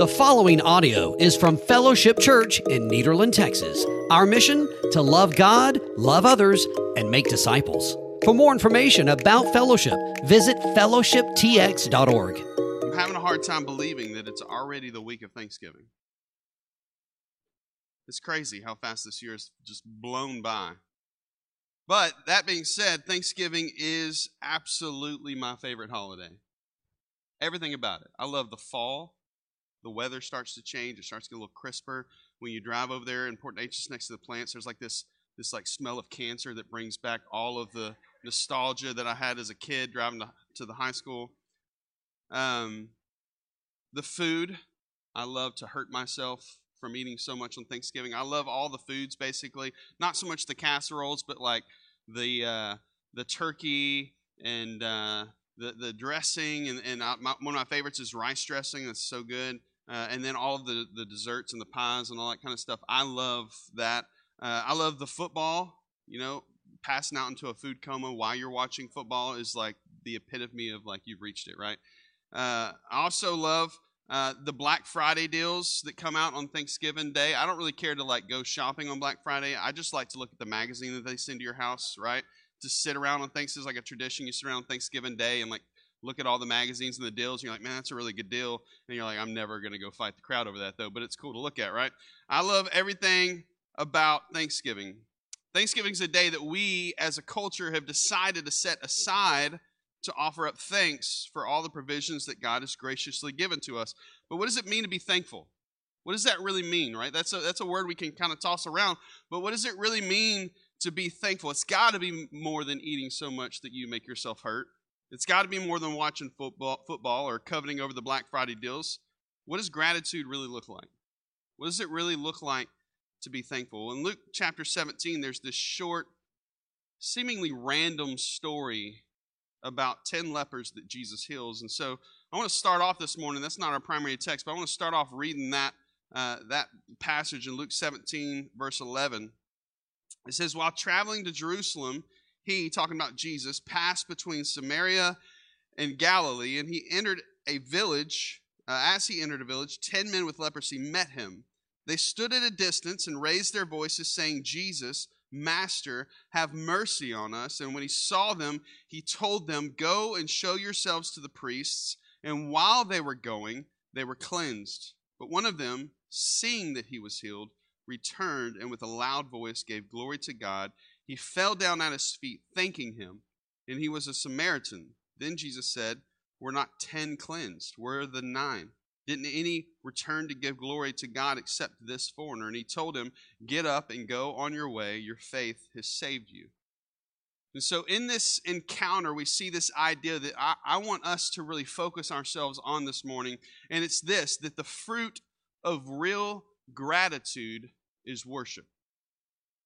The following audio is from Fellowship Church in Nederland, Texas. Our mission to love God, love others, and make disciples. For more information about Fellowship, visit fellowshiptx.org. I'm having a hard time believing that it's already the week of Thanksgiving. It's crazy how fast this year has just blown by. But that being said, Thanksgiving is absolutely my favorite holiday. Everything about it. I love the fall the weather starts to change. It starts to get a little crisper. When you drive over there in Port Neches next to the plants, there's like this this like smell of cancer that brings back all of the nostalgia that I had as a kid driving to, to the high school. Um, the food, I love to hurt myself from eating so much on Thanksgiving. I love all the foods basically, not so much the casseroles, but like the uh, the turkey and uh, the the dressing. And, and I, my, one of my favorites is rice dressing. That's so good uh, and then all the, the desserts and the pies and all that kind of stuff. I love that. Uh, I love the football. You know, passing out into a food coma while you're watching football is like the epitome of like you've reached it, right? Uh, I also love uh, the Black Friday deals that come out on Thanksgiving Day. I don't really care to like go shopping on Black Friday. I just like to look at the magazine that they send to your house, right? To sit around on Thanksgiving, is like a tradition. You sit around on Thanksgiving Day and like look at all the magazines and the deals, and you're like, man, that's a really good deal. And you're like, I'm never going to go fight the crowd over that, though, but it's cool to look at, right? I love everything about Thanksgiving. Thanksgiving is a day that we as a culture have decided to set aside to offer up thanks for all the provisions that God has graciously given to us. But what does it mean to be thankful? What does that really mean, right? That's a, that's a word we can kind of toss around, but what does it really mean to be thankful? It's got to be more than eating so much that you make yourself hurt. It's got to be more than watching football, football or coveting over the Black Friday deals. What does gratitude really look like? What does it really look like to be thankful? In Luke chapter 17, there's this short, seemingly random story about 10 lepers that Jesus heals. And so I want to start off this morning. That's not our primary text, but I want to start off reading that, uh, that passage in Luke 17, verse 11. It says, While traveling to Jerusalem, he, talking about Jesus, passed between Samaria and Galilee, and he entered a village. Uh, as he entered a village, ten men with leprosy met him. They stood at a distance and raised their voices, saying, Jesus, Master, have mercy on us. And when he saw them, he told them, Go and show yourselves to the priests. And while they were going, they were cleansed. But one of them, seeing that he was healed, returned and with a loud voice gave glory to God he fell down at his feet, thanking him, and he was a Samaritan. Then Jesus said, We're not ten cleansed, we're the nine. Didn't any return to give glory to God except this foreigner? And he told him, Get up and go on your way. Your faith has saved you. And so, in this encounter, we see this idea that I, I, want us to really focus ourselves on this morning. And it's this that the fruit of real gratitude is worship.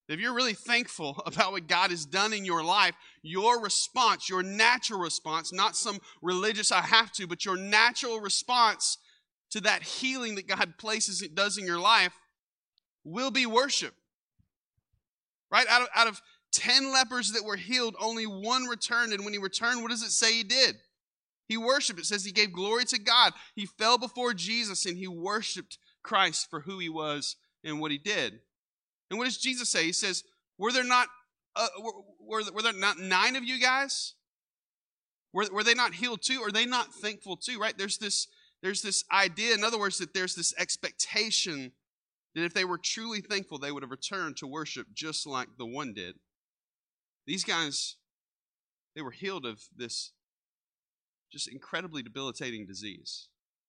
If you're really thankful about what God has done in your life, your response, your natural response, not some religious I have to, but your natural response to that healing that God places it does in your life will be worship. Right? Out of, out of 10 lepers that were healed, only one returned. And when he returned, what does it say he did? He worshiped. It says he gave glory to God. He fell before Jesus and he worshiped Christ for who he was and what he did. And what does Jesus say? He says, Were there not, uh, were, were, there not nine of you guys? Were, were they not healed too? Are they not thankful too? Right? There's this, there's this idea, in other words, that there's this expectation that if they were truly thankful, they would have returned to worship just like the one did. These guys, they were healed of this just incredibly debilitating disease.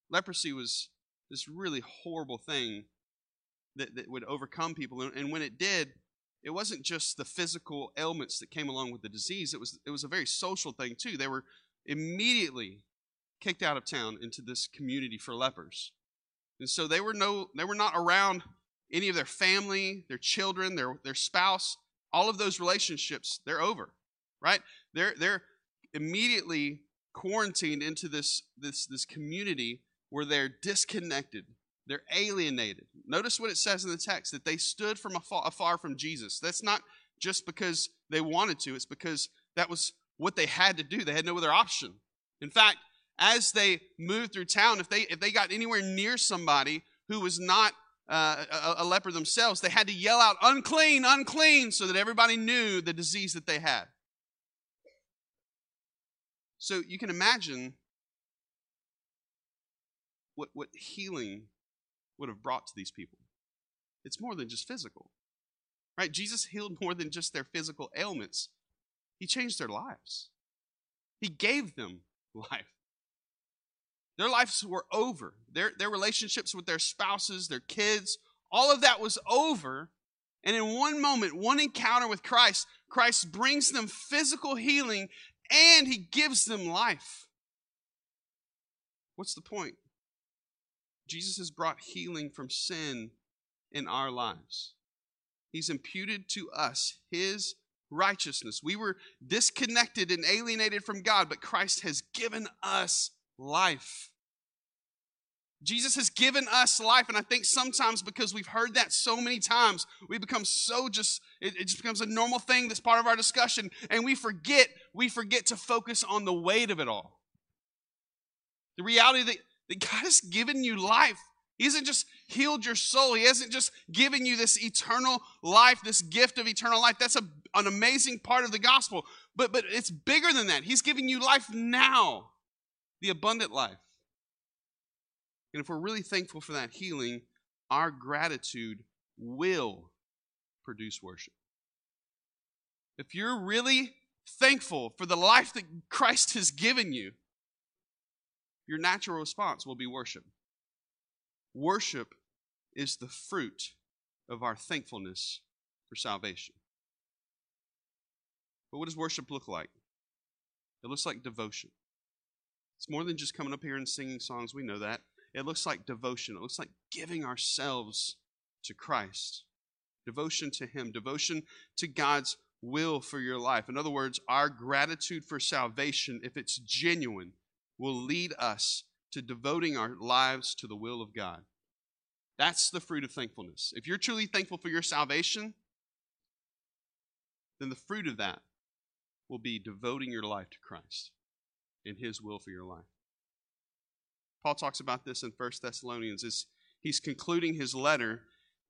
Leprosy was this really horrible thing that, that would overcome people. And, and when it did, it wasn't just the physical ailments that came along with the disease, it was, it was a very social thing too. They were immediately kicked out of town into this community for lepers. And so they were no they were not around any of their family, their children, their their spouse, all of those relationships, they're over. Right? They're they're immediately quarantined into this this this community where they're disconnected they're alienated. Notice what it says in the text that they stood from afar, afar from Jesus. That's not just because they wanted to, it's because that was what they had to do. They had no other option. In fact, as they moved through town, if they if they got anywhere near somebody who was not uh, a, a leper themselves, they had to yell out, "Unclean, unclean," so that everybody knew the disease that they had. So you can imagine what, what healing would have brought to these people. It's more than just physical. Right? Jesus healed more than just their physical ailments. He changed their lives. He gave them life. Their lives were over. Their, their relationships with their spouses, their kids, all of that was over. And in one moment, one encounter with Christ, Christ brings them physical healing and he gives them life. What's the point? Jesus has brought healing from sin in our lives. He's imputed to us his righteousness. We were disconnected and alienated from God, but Christ has given us life. Jesus has given us life, and I think sometimes because we've heard that so many times, we become so just, it, it, just becomes a normal thing that's part of our discussion, and we forget, we forget to focus on the weight of it all. The reality that, that God has given you life. He hasn't just healed your soul. He hasn't just given you this eternal life, this gift of eternal life. That's a, an amazing part of the gospel. But, but it's bigger than that. He's giving you life now, the abundant life. And if we're really thankful for that healing, our gratitude will produce worship. If you're really thankful for the life that Christ has given you, your natural response will be worship. Worship is the fruit of our thankfulness for salvation. But what does worship look like? It looks like devotion. It's more than just coming up here and singing songs, we know that. It looks like devotion. It looks like giving ourselves to Christ. Devotion to Him, devotion to God's will for your life. In other words, our gratitude for salvation, if it's genuine, will lead us to devoting our lives to the will of God. That's the fruit of thankfulness. If you're truly thankful for your salvation, then the fruit of that will be devoting your life to Christ and His will for your life. Paul talks about this in 1 Thessalonians. Is he's concluding his letter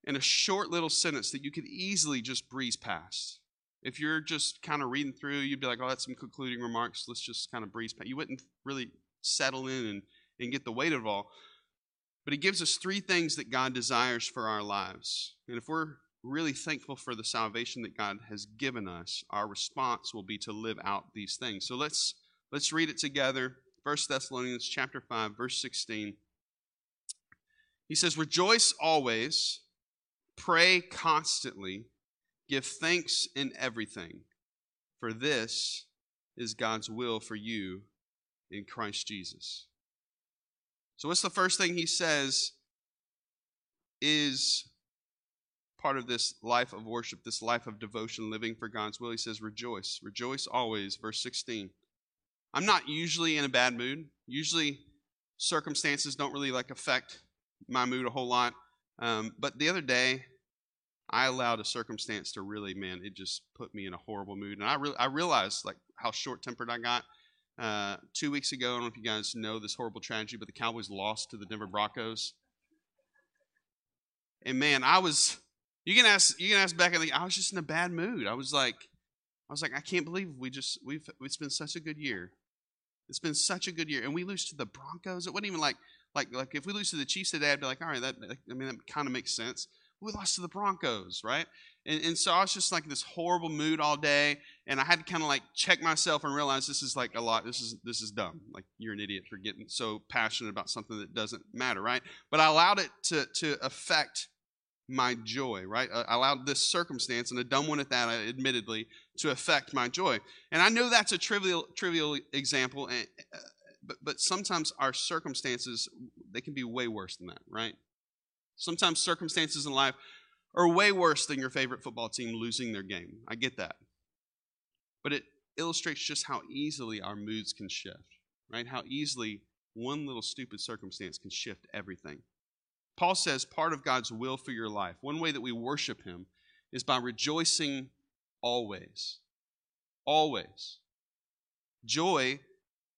in a short little sentence that you could easily just breeze past. If you're just kind of reading through, you'd be like, oh, that's some concluding remarks. Let's just kind of breeze past. You wouldn't really settle in and, and get the weight of it all. But he gives us three things that God desires for our lives. And if we're really thankful for the salvation that God has given us, our response will be to live out these things. So let's let's read it together. 1 Thessalonians chapter 5 verse 16. He says, "Rejoice always, pray constantly, give thanks in everything, for this is God's will for you in Christ Jesus." So what's the first thing he says is part of this life of worship, this life of devotion, living for God's will? He says, "Rejoice, rejoice always." Verse 16. I'm not usually in a bad mood. Usually, circumstances don't really like affect my mood a whole lot. Um, but the other day, I allowed a circumstance to really, man, it just put me in a horrible mood, and I really, I realized like how short tempered I got. Uh, two weeks ago, I don't know if you guys know this horrible tragedy, but the Cowboys lost to the Denver Broncos. And man, I was you can ask you can ask. Like, I was just in a bad mood. I was like, I was like, I can't believe we just we've it's been such a good year. It's been such a good year, and we lose to the Broncos. It wasn't even like like like if we lose to the Chiefs today, I'd be like, all right, that I mean that kind of makes sense. We lost to the Broncos, right? And, and so I was just like this horrible mood all day, and I had to kind of like check myself and realize this is like a lot. This is this is dumb. Like you're an idiot for getting so passionate about something that doesn't matter, right? But I allowed it to to affect my joy, right? I allowed this circumstance, and a dumb one at that, admittedly, to affect my joy. And I know that's a trivial, trivial example, eh, eh, but, but sometimes our circumstances, they can be way worse than that, right? Sometimes circumstances in life are way worse than your favorite football team losing their game. I get that. But it illustrates just how easily our moods can shift, right? How easily one little stupid circumstance can shift everything. Paul says part of God's will for your life, one way that we worship Him, is by rejoicing always. Always. Joy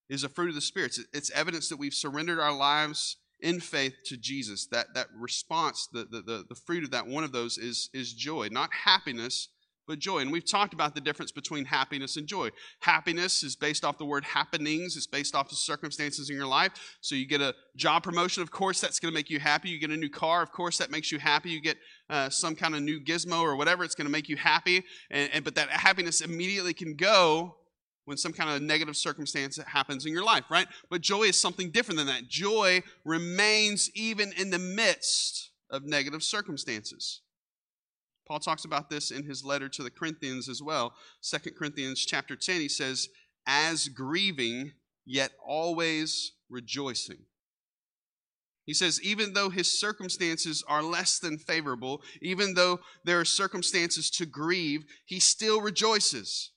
is a fruit of the Spirit. It's evidence that we've surrendered our lives in faith to Jesus. That, that response, the, the, the, the fruit of that, one of those is, is joy, not happiness, but joy. And we've talked about the difference between happiness and joy. Happiness is based off the word happenings, it's based off the circumstances in your life. So you get a job promotion, of course, that's going to make you happy. You get a new car, of course, that makes you happy. You get uh, some kind of new gizmo or whatever, it's going to make you happy. And, and, but that happiness immediately can go when some kind of negative circumstance happens in your life, right? But joy is something different than that. Joy remains even in the midst of negative circumstances. Paul talks about this in his letter to the Corinthians as well. 2 Corinthians chapter 10, he says, as grieving, yet always rejoicing. He says, even though his circumstances are less than favorable, even though there are circumstances to grieve, he still rejoices.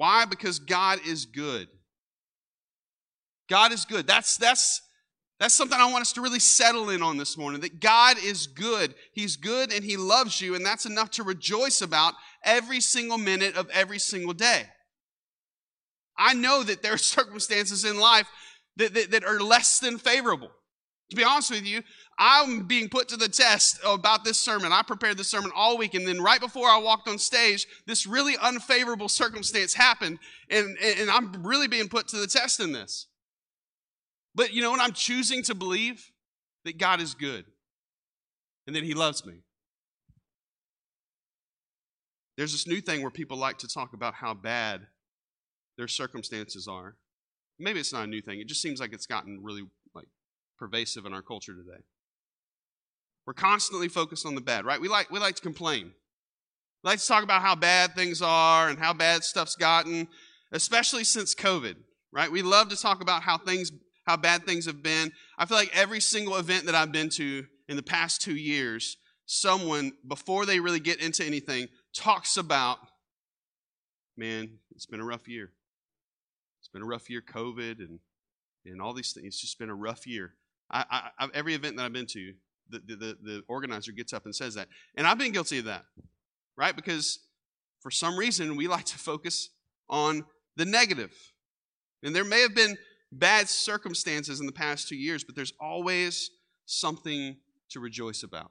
Why? Because God is good. God is good. That's, that's that's something I want us to really settle in on this morning that God is good. He's good and He loves you, and that's enough to rejoice about every single minute of every single day. I know that there are circumstances in life that, that, that are less than favorable. To be honest with you, I'm being put to the test about this sermon. I prepared this sermon all week, and then right before I walked on stage, this really unfavorable circumstance happened, and, and I'm really being put to the test in this. But you know what? I'm choosing to believe that God is good and that He loves me. There's this new thing where people like to talk about how bad their circumstances are. Maybe it's not a new thing. It just seems like it's gotten really like pervasive in our culture today. We're constantly focused on the bad, right? We like we like to complain. We like to talk about how bad things are and how bad stuff's gotten, especially since COVID, right? We love to talk about how things how bad things have been. I feel like every single event that I've been to in the past two years, someone, before they really get into anything, talks about, man, it's been a rough year. It's been a rough year, COVID and, and all these things. It's just been a rough year. I, I, every event that I've been to, the, the, the organizer gets up and says that. And I've been guilty of that, right? Because for some reason, we like to focus on the negative. And there may have been bad circumstances in the past two years, but there's always something to rejoice about.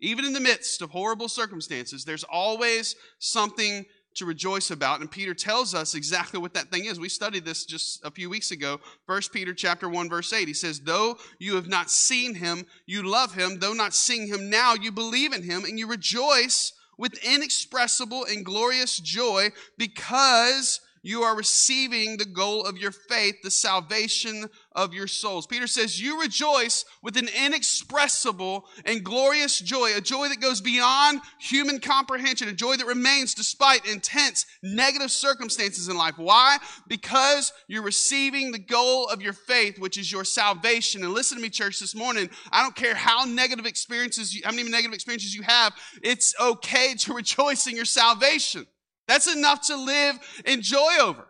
Even in the midst of horrible circumstances, there's always something to rejoice about. And peter tells us exactly what that thing is. We studied this just a few weeks ago. 1 peter chapter 1 verse 8 he says though you have not seen him you love him. Though not seeing him now you believe in him and you rejoice with inexpressible and glorious joy because you are receiving the goal of your faith, the salvation of your souls. Peter says, You rejoice with an inexpressible and glorious joy, a joy that goes beyond human comprehension, a joy that remains despite intense negative circumstances in life. Why? Because you're receiving the goal of your faith, which is your salvation. And listen to me, church, this morning. I don't care how negative experiences, you, how many negative experiences you have, it's okay to rejoice in your salvation. That's enough to live in joy over.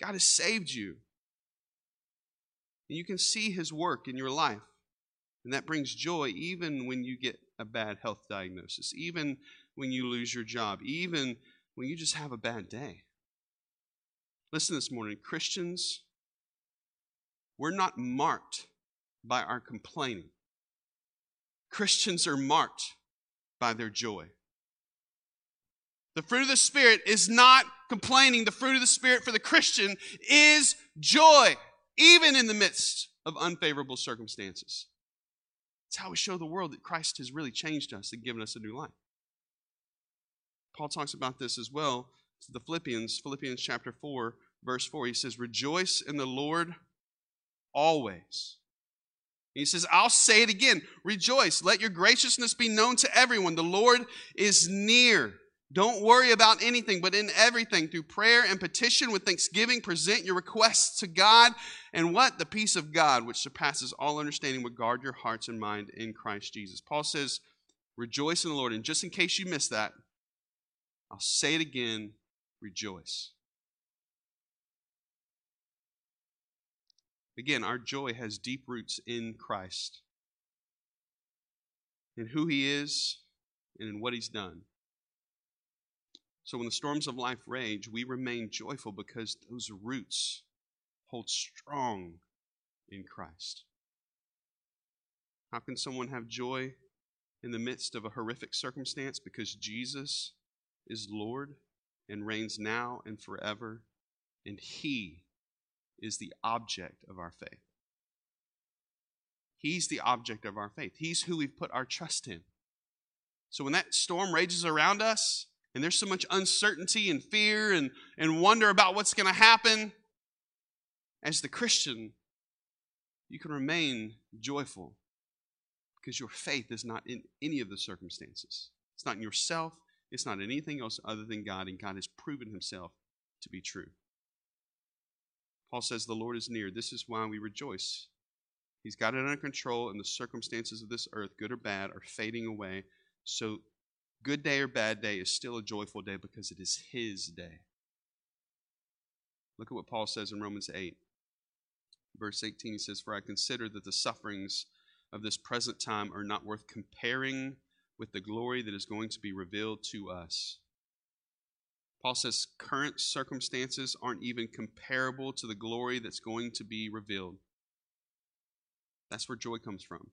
God has saved you. And you can see his work in your life. And that brings joy even when you get a bad health diagnosis, even when you lose your job, even when you just have a bad day. Listen this morning, Christians, we're not marked by our complaining. Christians are marked by their joy. The fruit of the Spirit is not complaining. The fruit of the Spirit for the Christian is joy, even in the midst of unfavorable circumstances. It's how we show the world that Christ has really changed us and given us a new life. Paul talks about this as well to the Philippians, Philippians chapter 4, verse 4. He says, Rejoice in the Lord always. He says, I'll say it again rejoice. Let your graciousness be known to everyone. The Lord is near. Don't worry about anything, but in everything, through prayer and petition with thanksgiving, present your requests to God. And what? The peace of God, which surpasses all understanding, will guard your hearts and mind in Christ Jesus. Paul says, Rejoice in the Lord. And just in case you missed that, I'll say it again rejoice. Again, our joy has deep roots in Christ, in who He is, and in what He's done. So when the storms of life rage, we remain joyful because those roots hold strong in Christ. How can someone have joy in the midst of a horrific circumstance? Because Jesus is Lord and reigns now and forever, and He is the object of our faith. He's the object of our faith. He's who we've put our trust in. So when that storm rages around us, and there's so much uncertainty and fear and, and wonder about what's going to happen, as the Christian, you can remain joyful because your faith is not in any of the circumstances. It's not in yourself, it's not in anything else other than God, and God has proven himself to be true. Paul says, The Lord is near. This is why we rejoice. He's got it under control, and the circumstances of this earth, good or bad, are fading away. So, good day or bad day is still a joyful day because it is His day. Look at what Paul says in Romans 8. Verse 18, he says, For I consider that the sufferings of this present time are not worth comparing with the glory that is going to be revealed to us. Paul says current circumstances aren't even comparable to the glory that's going to be revealed. That's where joy comes from.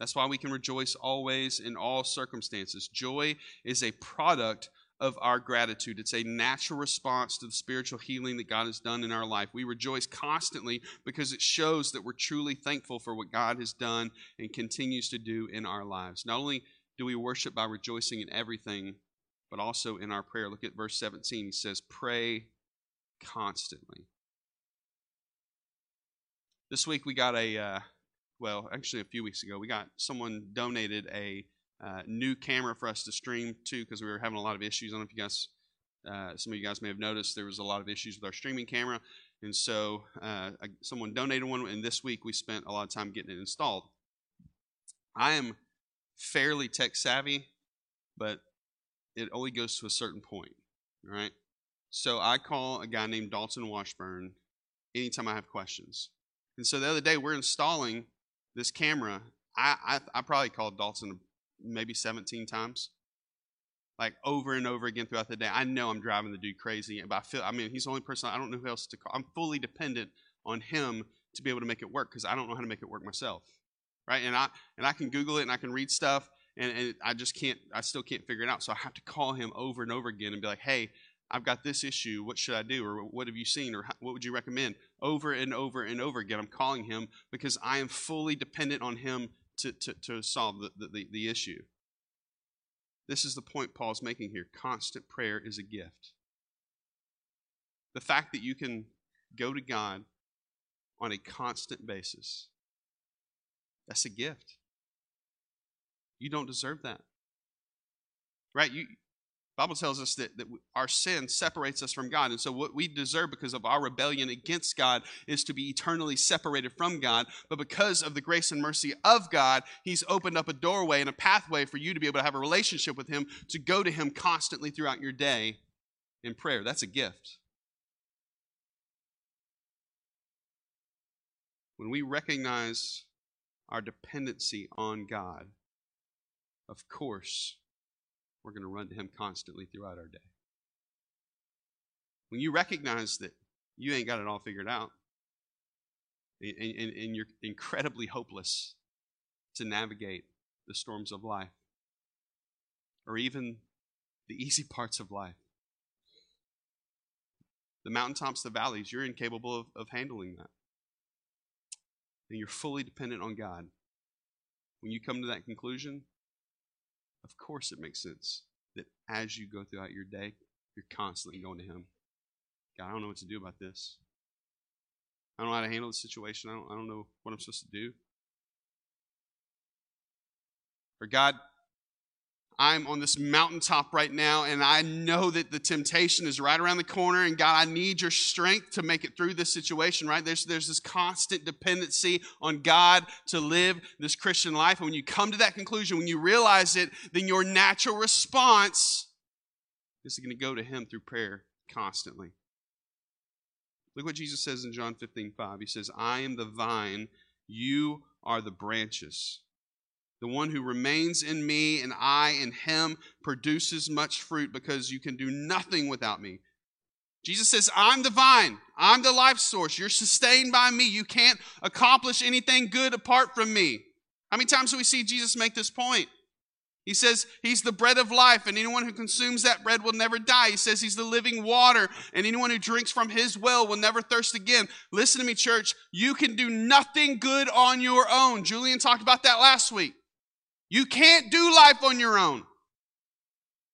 That's why we can rejoice always in all circumstances. Joy is a product of our gratitude. It's a natural response to the spiritual healing that God has done in our life. We rejoice constantly because it shows that we're truly thankful for what God has done and continues to do in our lives. Not only do we worship by rejoicing in everything, but also in our prayer. Look at verse 17. He says, Pray constantly. This week we got a, uh, well, actually a few weeks ago, we got someone donated a uh, new camera for us to stream to because we were having a lot of issues. I don't know if you guys, uh, some of you guys may have noticed there was a lot of issues with our streaming camera, and so uh, someone donated one, and this week we spent a lot of time getting it installed. I am fairly tech savvy, but it only goes to a certain point, right? So I call a guy named Dalton Washburn anytime I have questions. And so the other day we're installing this camera. I, I, I probably called Dalton maybe 17 times. Like over and over again throughout the day. I know I'm driving the dude crazy, but I feel, I mean, he's the only person, I don't know who else to call. I'm fully dependent on him to be able to make it work because I don't know how to make it work myself. Right? And I, and I can Google it and I can read stuff and, and I just can't, I still can't figure it out. So I have to call him over and over again and be like, hey, I've got this issue. What should I do? Or what have you seen? Or what would you recommend? Over and over and over again, I'm calling him because I am fully dependent on him to, to, to solve the, the, the issue. This is the point Paul's making here. Constant prayer is a gift. The fact that you can go to God on a constant basis, that's a gift. You don't deserve that. Right? You, Bible tells us that, that our sin separates us from God. And so what we deserve because of our rebellion against God is to be eternally separated from God. But because of the grace and mercy of God, He's opened up a doorway and a pathway for you to be able to have a relationship with Him, to go to Him constantly throughout your day in prayer. That's a gift. When we recognize our dependency on God, of course, we're going to run to Him constantly throughout our day. When you recognize that you ain't got it all figured out, and, and, and you're incredibly hopeless to navigate the storms of life, or even the easy parts of life, the mountaintops, the valleys, you're incapable of, of handling that. And you're fully dependent on God. When you come to that conclusion, of course, it makes sense that as you go throughout your day, you're constantly going to Him. God, I don't know what to do about this. I don't know how to handle the situation. I don't, I don't know what I'm supposed to do. Or, God, I'm on this mountaintop right now, and I know that the temptation is right around the corner. And God, I need your strength to make it through this situation, right? There's, there's this constant dependency on God to live this Christian life. And when you come to that conclusion, when you realize it, then your natural response is going to go to Him through prayer constantly. Look what Jesus says in John 15, 5. He says, I am the vine, you are the branches. The one who remains in me and I in him produces much fruit because you can do nothing without me. Jesus says, I'm the vine. I'm the life source. You're sustained by me. You can't accomplish anything good apart from me. How many times do we see Jesus make this point? He says he's the bread of life, and anyone who consumes that bread will never die. He says he's the living water, and anyone who drinks from his well will never thirst again. Listen to me, church. You can do nothing good on your own. Julian talked about that last week. You can't do life on your own.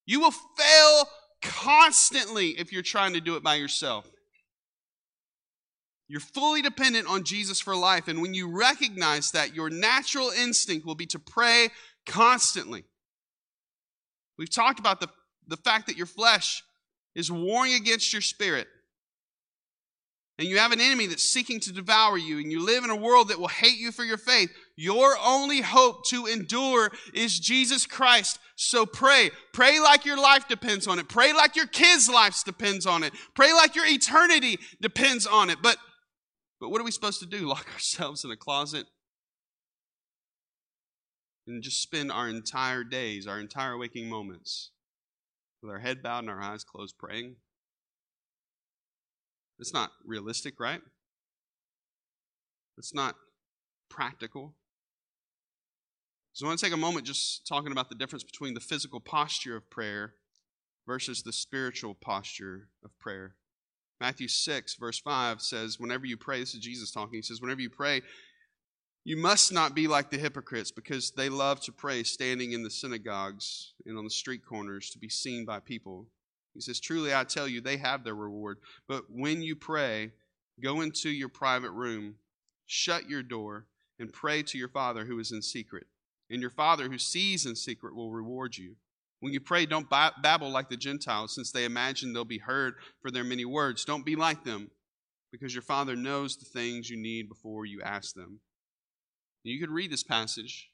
You will fail constantly if you're trying to do it by yourself. You're fully dependent on Jesus for life. And when you recognize that, your natural instinct will be to pray constantly. We've talked about the, the fact that your flesh is warring against your spirit. And you have an enemy that's seeking to devour you, and you live in a world that will hate you for your faith. Your only hope to endure is Jesus Christ. So pray. Pray like your life depends on it. Pray like your kids' lives depends on it. Pray like your eternity depends on it. But, but what are we supposed to do? Lock ourselves in a closet and just spend our entire days, our entire waking moments, with our head bowed and our eyes closed praying? It's not realistic, right? It's not practical. So I want to take a moment just talking about the difference between the physical posture of prayer versus the spiritual posture of prayer. Matthew 6, verse 5 says, Whenever you pray, this is Jesus talking, he says, Whenever you pray, you must not be like the hypocrites because they love to pray standing in the synagogues and on the street corners to be seen by people. He says, Truly I tell you, they have their reward. But when you pray, go into your private room, shut your door, and pray to your Father who is in secret. And your Father who sees in secret will reward you. When you pray, don't babble like the Gentiles, since they imagine they'll be heard for their many words. Don't be like them, because your Father knows the things you need before you ask them. You could read this passage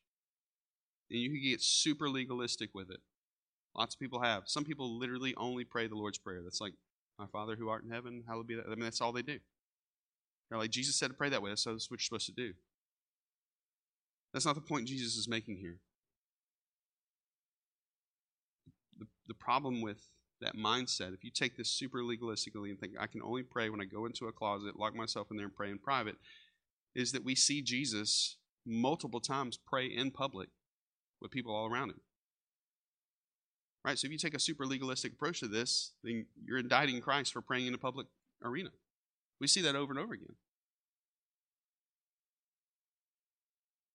and you could get super legalistic with it. Lots of people have. Some people literally only pray the Lord's Prayer. That's like, My Father who art in heaven, hallowed be that. I mean, that's all they do. They're like, Jesus said to pray that way, so that's what you're supposed to do. That's not the point Jesus is making here. The, the problem with that mindset, if you take this super legalistically and think, I can only pray when I go into a closet, lock myself in there and pray in private, is that we see Jesus multiple times pray in public with people all around him. Right? So if you take a super legalistic approach to this, then you're indicting Christ for praying in a public arena. We see that over and over again.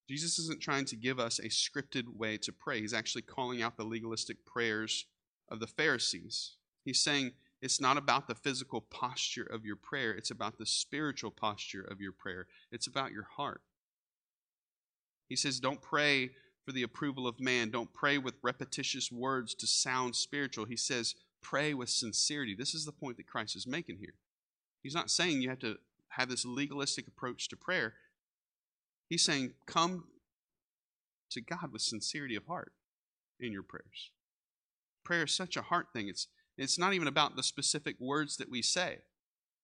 Jesus isn't trying to give us a scripted way to pray. He's actually calling out the legalistic prayers of the Pharisees. He's saying it's not about the physical posture of your prayer, it's about the spiritual posture of your prayer. It's about your heart. He says, Don't pray for the approval of man. Don't pray with repetitious words to sound spiritual. He says, Pray with sincerity. This is the point that Christ is making here. He's not saying you have to have this legalistic approach to prayer. He's saying, Come to God with sincerity of heart in your prayers. Prayer is such a heart thing. It's, it's not even about the specific words that we say.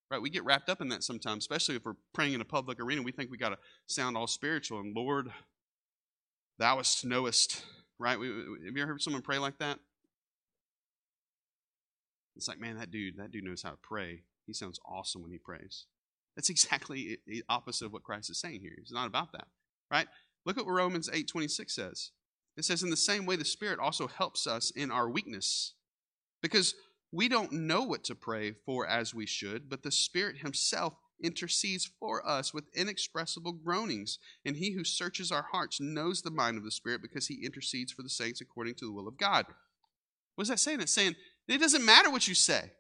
Right? We get wrapped up in that sometimes, especially if we're praying in a public arena. We think we got to sound all spiritual and Lord, Thou knowest, right? We, have you ever heard someone pray like that? It's like, man, that dude, that dude knows how to pray. He sounds awesome when he prays. That's exactly the opposite of what Christ is saying here. It's not about that, right? Look at what Romans 8:26 says. It says, "In the same way, the Spirit also helps us in our weakness, because we don't know what to pray for as we should, but the Spirit Himself intercedes for us with inexpressible groanings. And he who searches our hearts knows the mind of the Spirit because he intercedes for the saints according to the will of God. What is that saying? It's saying it doesn't matter what you say.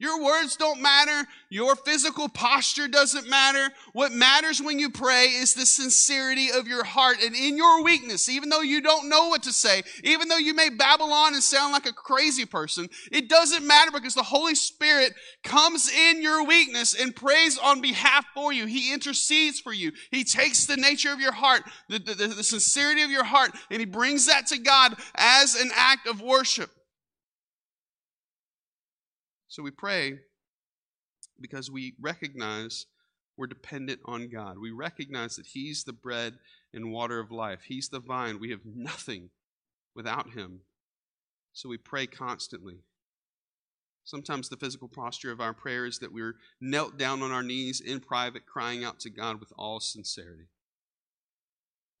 Your words don't matter. Your physical posture doesn't matter. What matters when you pray is the sincerity of your heart. And in your weakness, even though you don't know what to say, even though you may babble on and sound like a crazy person, it doesn't matter because the Holy Spirit comes in your weakness and prays on behalf for you. He intercedes for you. He takes the nature of your heart, the, the, the sincerity of your heart, and He brings that to God as an act of worship. So we pray because we recognize we're dependent on God. We recognize that He's the bread and water of life. He's the vine. We have nothing without him. So we pray constantly. Sometimes the physical posture of our prayer is that we're knelt down on our knees in private, crying out to God with all sincerity.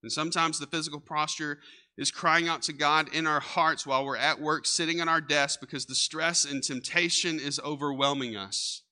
And sometimes the physical posture is crying out to God in our hearts while we're at work, sitting at our desk because the stress and temptation is overwhelming us.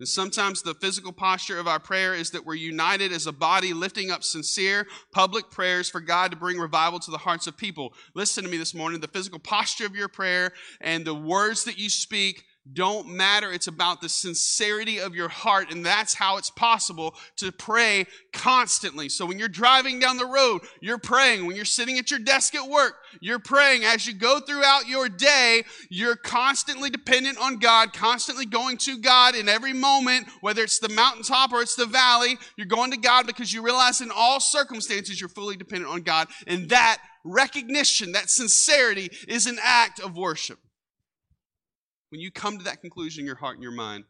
And sometimes the physical posture of our prayer is that we're united as a body, lifting up sincere public prayers for God to bring revival to the hearts of people. Listen to me this morning. The physical posture of your prayer and the words that you speak don't matter. It's about the sincerity of your heart, and that's how it's possible to pray constantly. So when you're driving down the road, you're praying. When you're sitting at your desk at work, you're praying. As you go throughout your day, you're constantly dependent on God, constantly going to God in every moment, whether it's the mountaintop or it's the valley. You're going to God because you realize in all circumstances you're fully dependent on God, and that recognition, that sincerity is an act of worship. When you come to that conclusion in your heart and your mind,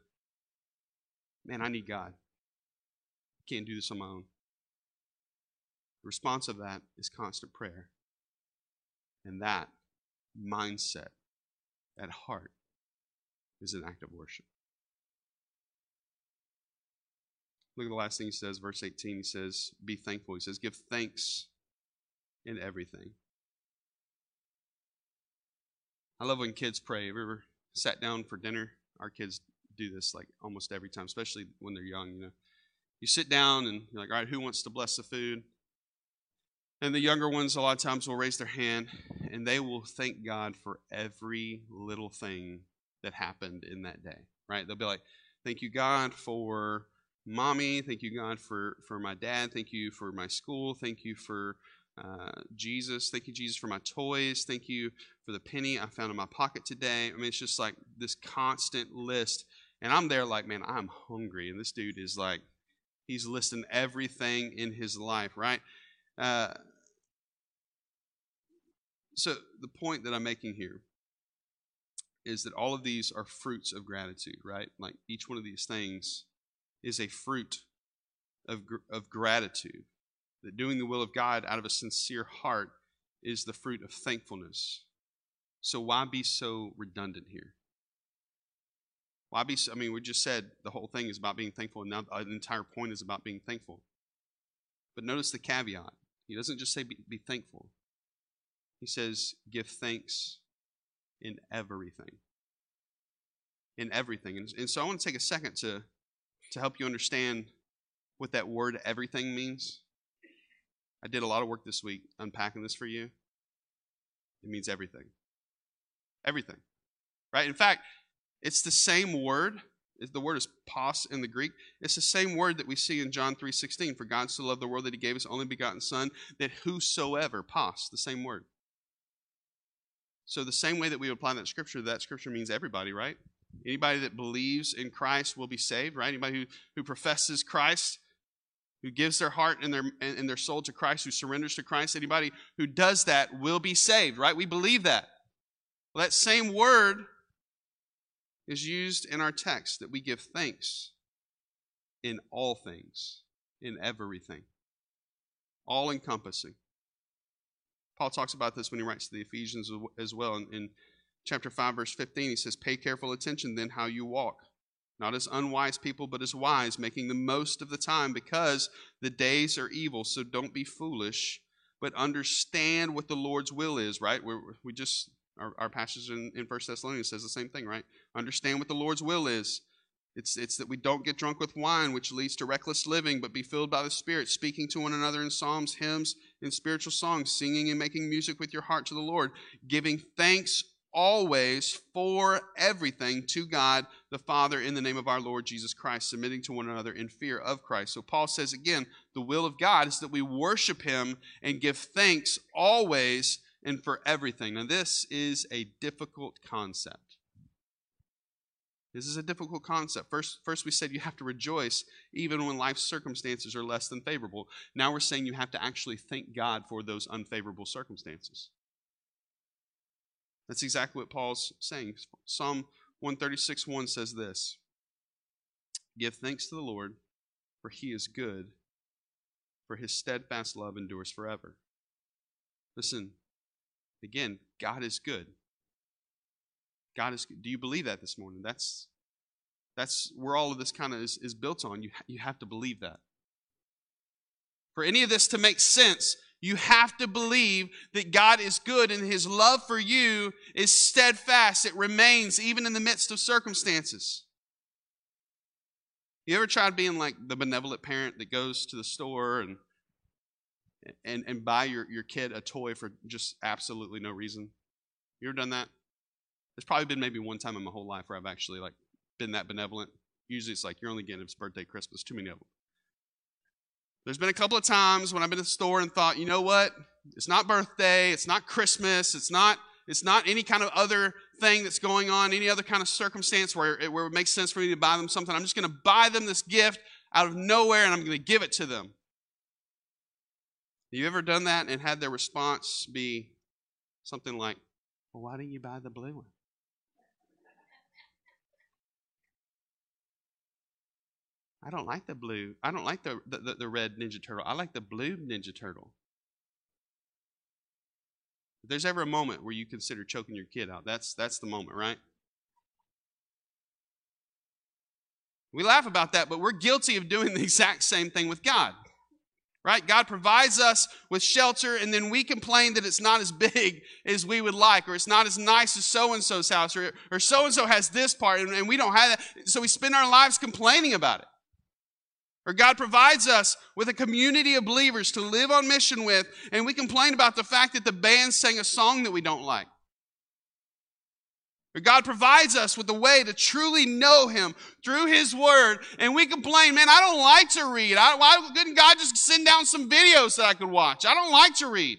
man, I need God. I can't do this on my own. The response of that is constant prayer. And that mindset, that heart, is an act of worship. Look at the last thing he says, verse 18. He says, Be thankful. He says, Give thanks in everything. I love when kids pray. Have you ever sat down for dinner. Our kids do this like almost every time, especially when they're young. You know, you sit down and you're like, all right, who wants to bless the food? And the younger ones, a lot of times, will raise their hand and they will thank God for every little thing that happened in that day. Right? They'll be like, "Thank you, God, for mommy. Thank you, God, for for my dad. Thank you for my school. Thank you for." Uh, Jesus, thank you, Jesus, for my toys. Thank you for the penny I found in my pocket today. I mean, it's just like this constant list. And I'm there like, man, I'm hungry. And this dude is like, he's listing everything in his life, right? Uh, so the point that I'm making here is that all of these are fruits of gratitude, right? Like each one of these things is a fruit of, of gratitude. That doing the will of God out of a sincere heart is the fruit of thankfulness. So why be so redundant here? Why be? So, I mean, we just said the whole thing is about being thankful, and now the entire point is about being thankful. But notice the caveat. He doesn't just say be, be thankful. He says give thanks in everything. In everything, and, and so I want to take a second to to help you understand what that word everything means. I did a lot of work this week unpacking this for you. It means everything. Everything. Right? In fact, it's the same word. The word is pos in the Greek. It's the same word that we see in John 3:16. For God so loved the world that he gave his only begotten son, that whosoever, pos, the same word. So the same way that we apply that scripture, that scripture means everybody, right? Anybody that believes in Christ will be saved, right? Anybody who, who professes Christ, who gives their heart and their and their soul to Christ, who surrenders to Christ, anybody who does that will be saved, right? We believe that. Well, that same word is used in our text that we give thanks in all things, in everything, all encompassing. Paul talks about this when he writes to the Ephesians as well. In, in chapter 5, verse 15, he says, Pay careful attention then how you walk, not as unwise people, but as wise, making the most of the time because the days are evil. So don't be foolish, but understand what the Lord's will is, right? we we just our, our passage in, in 1 Thessalonians says the same thing, right? Understand what the Lord's will is. It's, it's that we don't get drunk with wine, which leads to reckless living, but be filled by the Spirit, speaking to one another in psalms, hymns, and spiritual songs, singing and making music with your heart to the Lord, giving thanks always for everything to God the Father in the name of our Lord Jesus Christ, submitting to one another in fear of Christ. So Paul says again, the will of God is that we worship Him and give thanks always and for everything. Now, this is a difficult concept. This is a difficult concept. First, first, we said you have to rejoice even when life's circumstances are less than favorable. Now we're saying you have to actually thank God for those unfavorable circumstances. That's exactly what Paul's saying. Psalm 136 1 says this Give thanks to the Lord, for he is good, for his steadfast love endures forever. Listen, again, God is good. God is good. Do you believe that this morning? That's that's where all of this kind of is, is built on. You, you have to believe that. For any of this to make sense, you have to believe that God is good and his love for you is steadfast. It remains even in the midst of circumstances. You ever tried being like the benevolent parent that goes to the store and and, and buy your, your kid a toy for just absolutely no reason? You ever done that? There's probably been maybe one time in my whole life where I've actually like been that benevolent. Usually it's like you're only getting his birthday, Christmas, too many of them. There's been a couple of times when I've been at the store and thought, you know what? It's not birthday, it's not Christmas, it's not it's not any kind of other thing that's going on, any other kind of circumstance where it, where it makes sense for me to buy them something. I'm just going to buy them this gift out of nowhere and I'm going to give it to them. Have you ever done that and had their response be something like, well, why didn't you buy the blue one? I don't like the blue. I don't like the, the, the, red Ninja Turtle. I like the blue Ninja Turtle. If there's ever a moment where you consider choking your kid out, that's, that's the moment, right? We laugh about that, but we're guilty of doing the exact same thing with God. Right? God provides us with shelter, and then we complain that it's not as big as we would like, or it's not as nice as so and so's house, or so and so has this part, and, and we don't have that. So we spend our lives complaining about it. Or God provides us with a community of believers to live on mission with, and we complain about the fact that the band sang a song that we don't like. Or God provides us with a way to truly know Him through His Word, and we complain, man, I don't like to read. I, why couldn't God just send down some videos that I could watch? I don't like to read.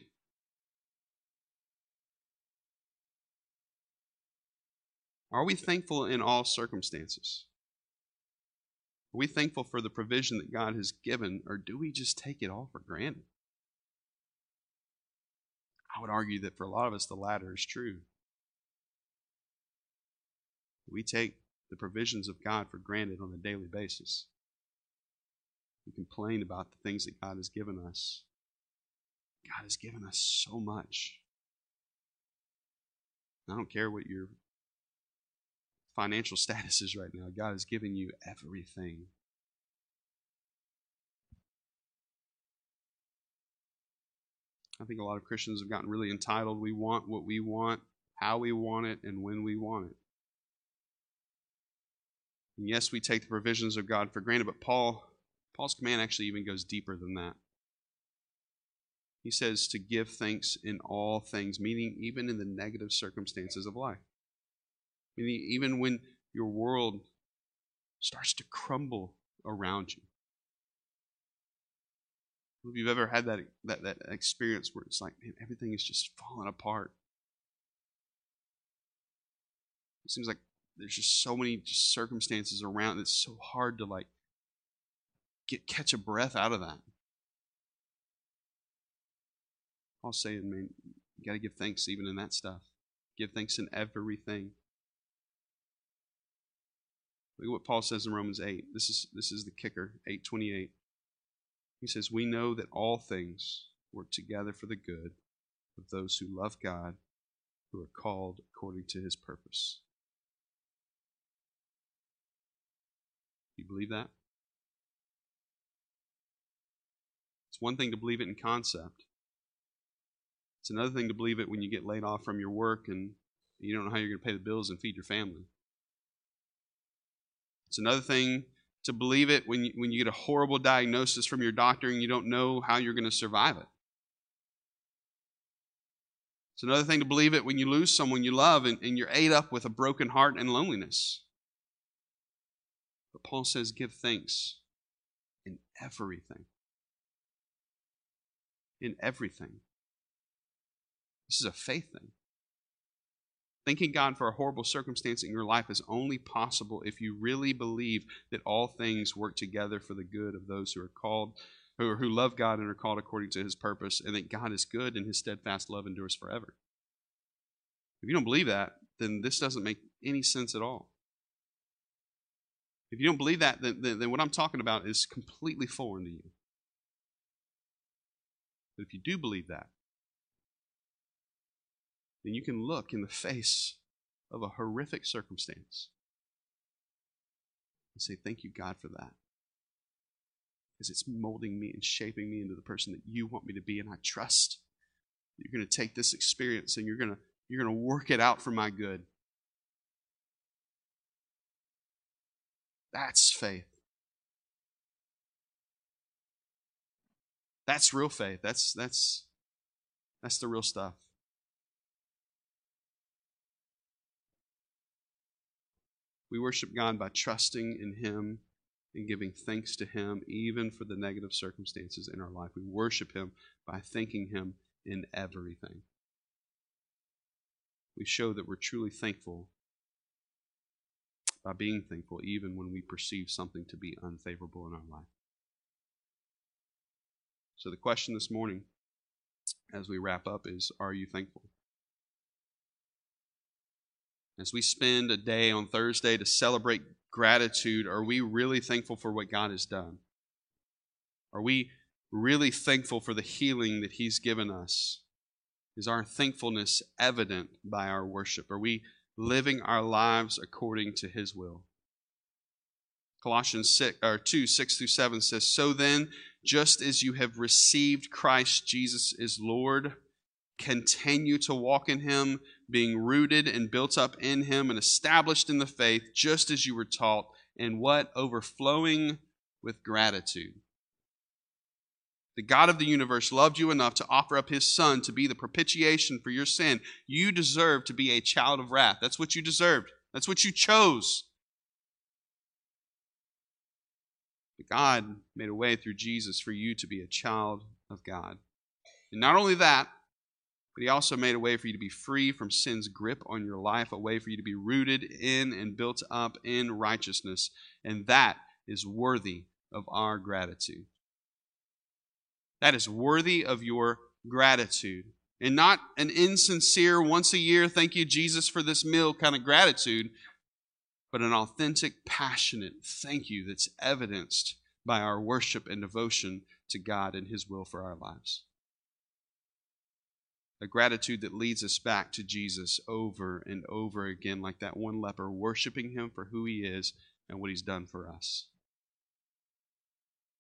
Are we thankful in all circumstances? Are we thankful for the provision that God has given, or do we just take it all for granted? I would argue that for a lot of us, the latter is true. We take the provisions of God for granted on a daily basis. We complain about the things that God has given us. God has given us so much. I don't care what your financial status is right now. God has given you everything. I think a lot of Christians have gotten really entitled. We want what we want, how we want it, and when we want it. And yes, we take the provisions of God for granted, but Paul, Paul's command actually even goes deeper than that. He says to give thanks in all things, meaning even in the negative circumstances of life. Even when your world starts to crumble around you. If you've ever had that, that, that experience where it's like, man, everything is just falling apart. It seems like there's just so many just circumstances around. It's so hard to like get catch a breath out of that. Paul's saying, man, you got to give thanks even in that stuff. Give thanks in everything. Look at what Paul says in Romans 8. This is this is the kicker, 828. He says, We know that all things work together for the good of those who love God, who are called according to his purpose. You believe that? It's one thing to believe it in concept. It's another thing to believe it when you get laid off from your work and you don't know how you're going to pay the bills and feed your family. It's another thing to believe it when you, when you get a horrible diagnosis from your doctor and you don't know how you're going to survive it. It's another thing to believe it when you lose someone you love and, and you're ate up with a broken heart and loneliness. But Paul says, give thanks in everything. In everything. This is a faith thing. Thanking God for a horrible circumstance in your life is only possible if you really believe that all things work together for the good of those who are called, who, who love God and are called according to his purpose, and that God is good and his steadfast love endures forever. If you don't believe that, then this doesn't make any sense at all. If you don't believe that, then, then, then what I'm talking about is completely foreign to you. But if you do believe that, then you can look in the face of a horrific circumstance and say, Thank you, God, for that. Because it's molding me and shaping me into the person that you want me to be. And I trust you're going to take this experience and you're going to, you're going to work it out for my good. That's faith. That's real faith. That's that's that's the real stuff. We worship God by trusting in Him and giving thanks to Him, even for the negative circumstances in our life. We worship Him by thanking Him in everything. We show that we're truly thankful by being thankful, even when we perceive something to be unfavorable in our life. So, the question this morning, as we wrap up, is Are you thankful? As we spend a day on Thursday to celebrate gratitude, are we really thankful for what God has done? Are we really thankful for the healing that He's given us? Is our thankfulness evident by our worship? Are we living our lives according to His will? Colossians 6, or 2 6 through 7 says, So then, just as you have received Christ Jesus as Lord, continue to walk in Him being rooted and built up in Him and established in the faith, just as you were taught, and what? Overflowing with gratitude. The God of the universe loved you enough to offer up His Son to be the propitiation for your sin. You deserve to be a child of wrath. That's what you deserved. That's what you chose. But God made a way through Jesus for you to be a child of God. And not only that, but he also made a way for you to be free from sin's grip on your life, a way for you to be rooted in and built up in righteousness. And that is worthy of our gratitude. That is worthy of your gratitude. And not an insincere, once a year, thank you, Jesus, for this meal kind of gratitude, but an authentic, passionate thank you that's evidenced by our worship and devotion to God and His will for our lives a gratitude that leads us back to Jesus over and over again, like that one leper, worshiping him for who he is and what he's done for us.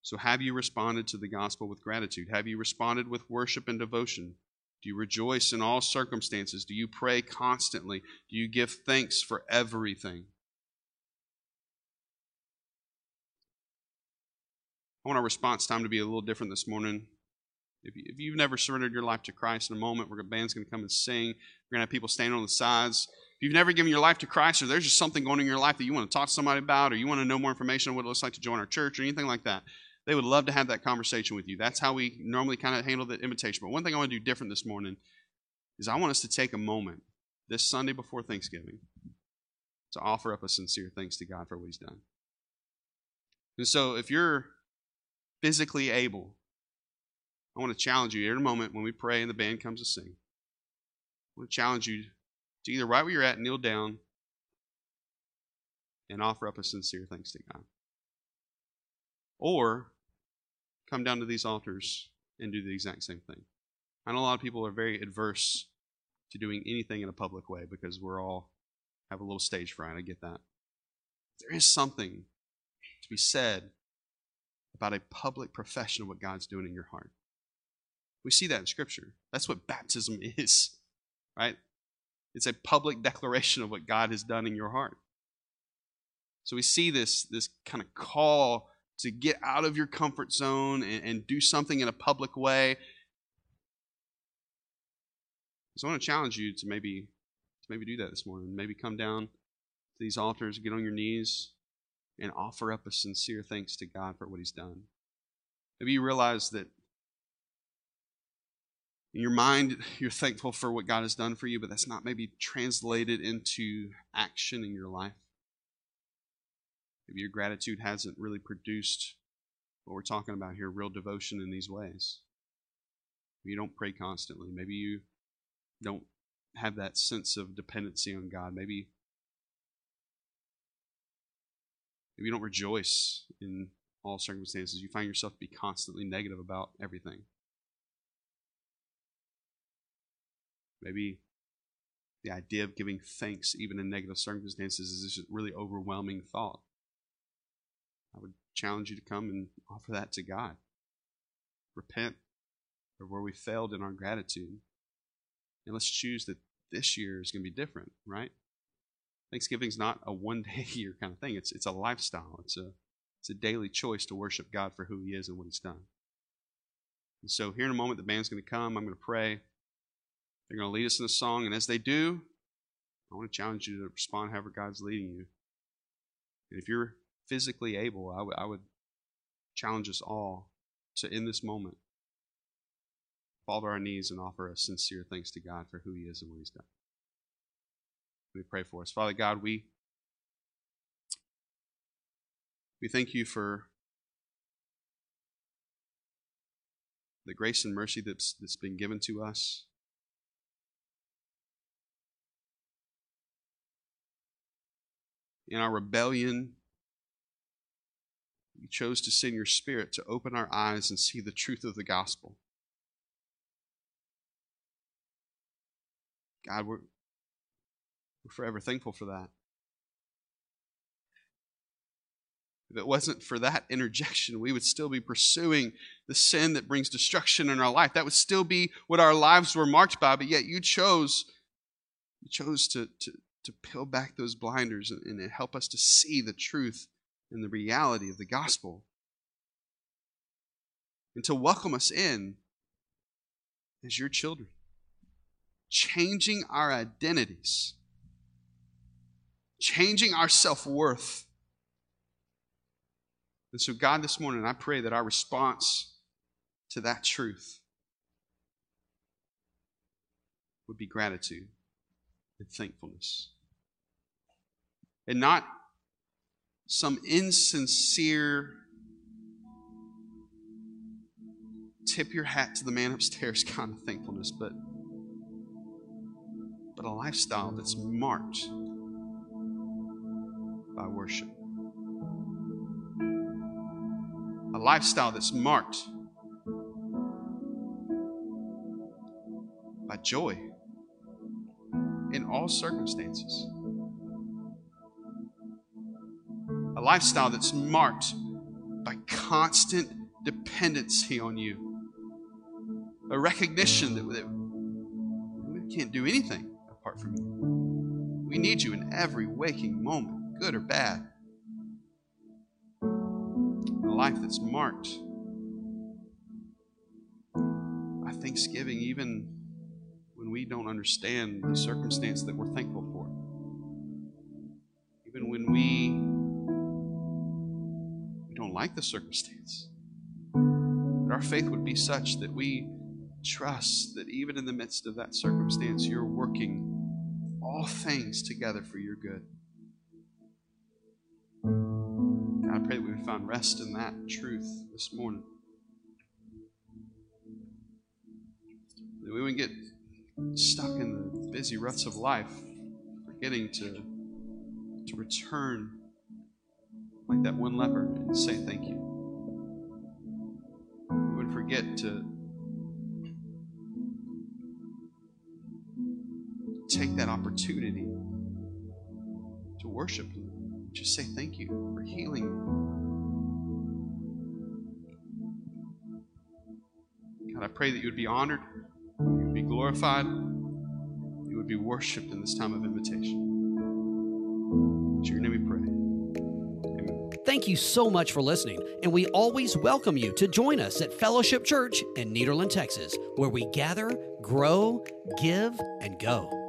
So, have you responded to the gospel with gratitude? Have you responded with worship and devotion? Do you rejoice in all circumstances? Do you pray constantly? Do you give thanks for everything? I want our response time to be a little different this morning. If, you, have never surrendered your life to Christ, in a moment, where a band's going to come and sing. We're going to have people standing on the sides. If you've never given your life to Christ, or there's just something going on in your life that you want to talk to somebody about, or you want to know more information on what it looks like to join our church, or anything like that, they would love to have that conversation with you. That's how we normally kind of handle the invitation. But one thing I want to do different this morning is I want us to take a moment this Sunday before Thanksgiving to offer up a sincere thanks to God for what He's done. And so if you're physically able I want to challenge you in a moment when we pray and the band comes to sing. I want to challenge you to either right where you're at, kneel down and offer up a sincere thanks to God. Or come down to these altars and do the exact same thing. I know a lot of people are very adverse to doing anything in a public way because we're all have a little stage fright. I get that. There is something to be said about a public profession of what God's doing in your heart. We see that in Scripture. That's what baptism is, right? It's a public declaration of what God has done in your heart. So we see this, this kind of call to get out of your comfort zone and, and do something in a public way. So I want to challenge you to maybe to maybe do that this morning. Maybe come down to these altars, get on your knees, and offer up a sincere thanks to God for what He's done. Maybe you realize that in your mind, you're thankful for what God has done for you, but that's not maybe translated into action in your life. Maybe your gratitude hasn't really produced what we're talking about here real devotion in these ways. Maybe you don't pray constantly. Maybe you don't have that sense of dependency on God. Maybe, maybe you don't rejoice in all circumstances. You find yourself to be constantly negative about everything. Maybe the idea of giving thanks, even in negative circumstances, is just a really overwhelming thought. I would challenge you to come and offer that to God. Repent for where we failed in our gratitude. And let's choose that this year is going to be different, right? Thanksgiving is not a one day year kind of thing. It's it's a lifestyle. It's a it's a daily choice to worship God for who He is and what He's done. And so here in a moment, the band's going to come. I'm going to pray. They're going to lead us in a song, and as they do, I want to challenge you to respond however God's leading you. And if you're physically able, I, w- I would challenge us all to, in this moment, fall to our knees and offer a sincere thanks to God for who He is and what He's done. Me pray for us. Father God, we we thank you for the grace and mercy that's, that's been given to us. In our rebellion, you chose to send your Spirit to open our eyes and see the truth of the gospel. God, we're, we're forever thankful for that. If it wasn't for that interjection, we would still be pursuing the sin that brings destruction in our life. That would still be what our lives were marked by, but yet you chose, you chose to, to, to peel back those blinders and, and help us to see the truth and the reality of the gospel. And to welcome us in as your children, changing our identities, changing our self worth and so, God, this morning, I pray that our response to that truth would be gratitude and thankfulness. And not some insincere tip your hat to the man upstairs kind of thankfulness, but, but a lifestyle that's marked by worship. a lifestyle that's marked by joy in all circumstances. A lifestyle that's marked by constant dependency on you. A recognition that, that we can't do anything apart from you. We need you in every waking moment, good or bad A life that's marked by thanksgiving, even when we don't understand the circumstance that we're thankful for. Like the circumstance. That our faith would be such that we trust that even in the midst of that circumstance, you're working all things together for your good. I pray that we would find rest in that truth this morning. That we wouldn't get stuck in the busy ruts of life, forgetting to, to return like that one leper and say thank you. We would forget to take that opportunity to worship Him just say thank you for healing God, I pray that you would be honored, you would be glorified, you would be worshiped in this time of invitation. In your name we pray. Thank you so much for listening, and we always welcome you to join us at Fellowship Church in Nederland, Texas, where we gather, grow, give, and go.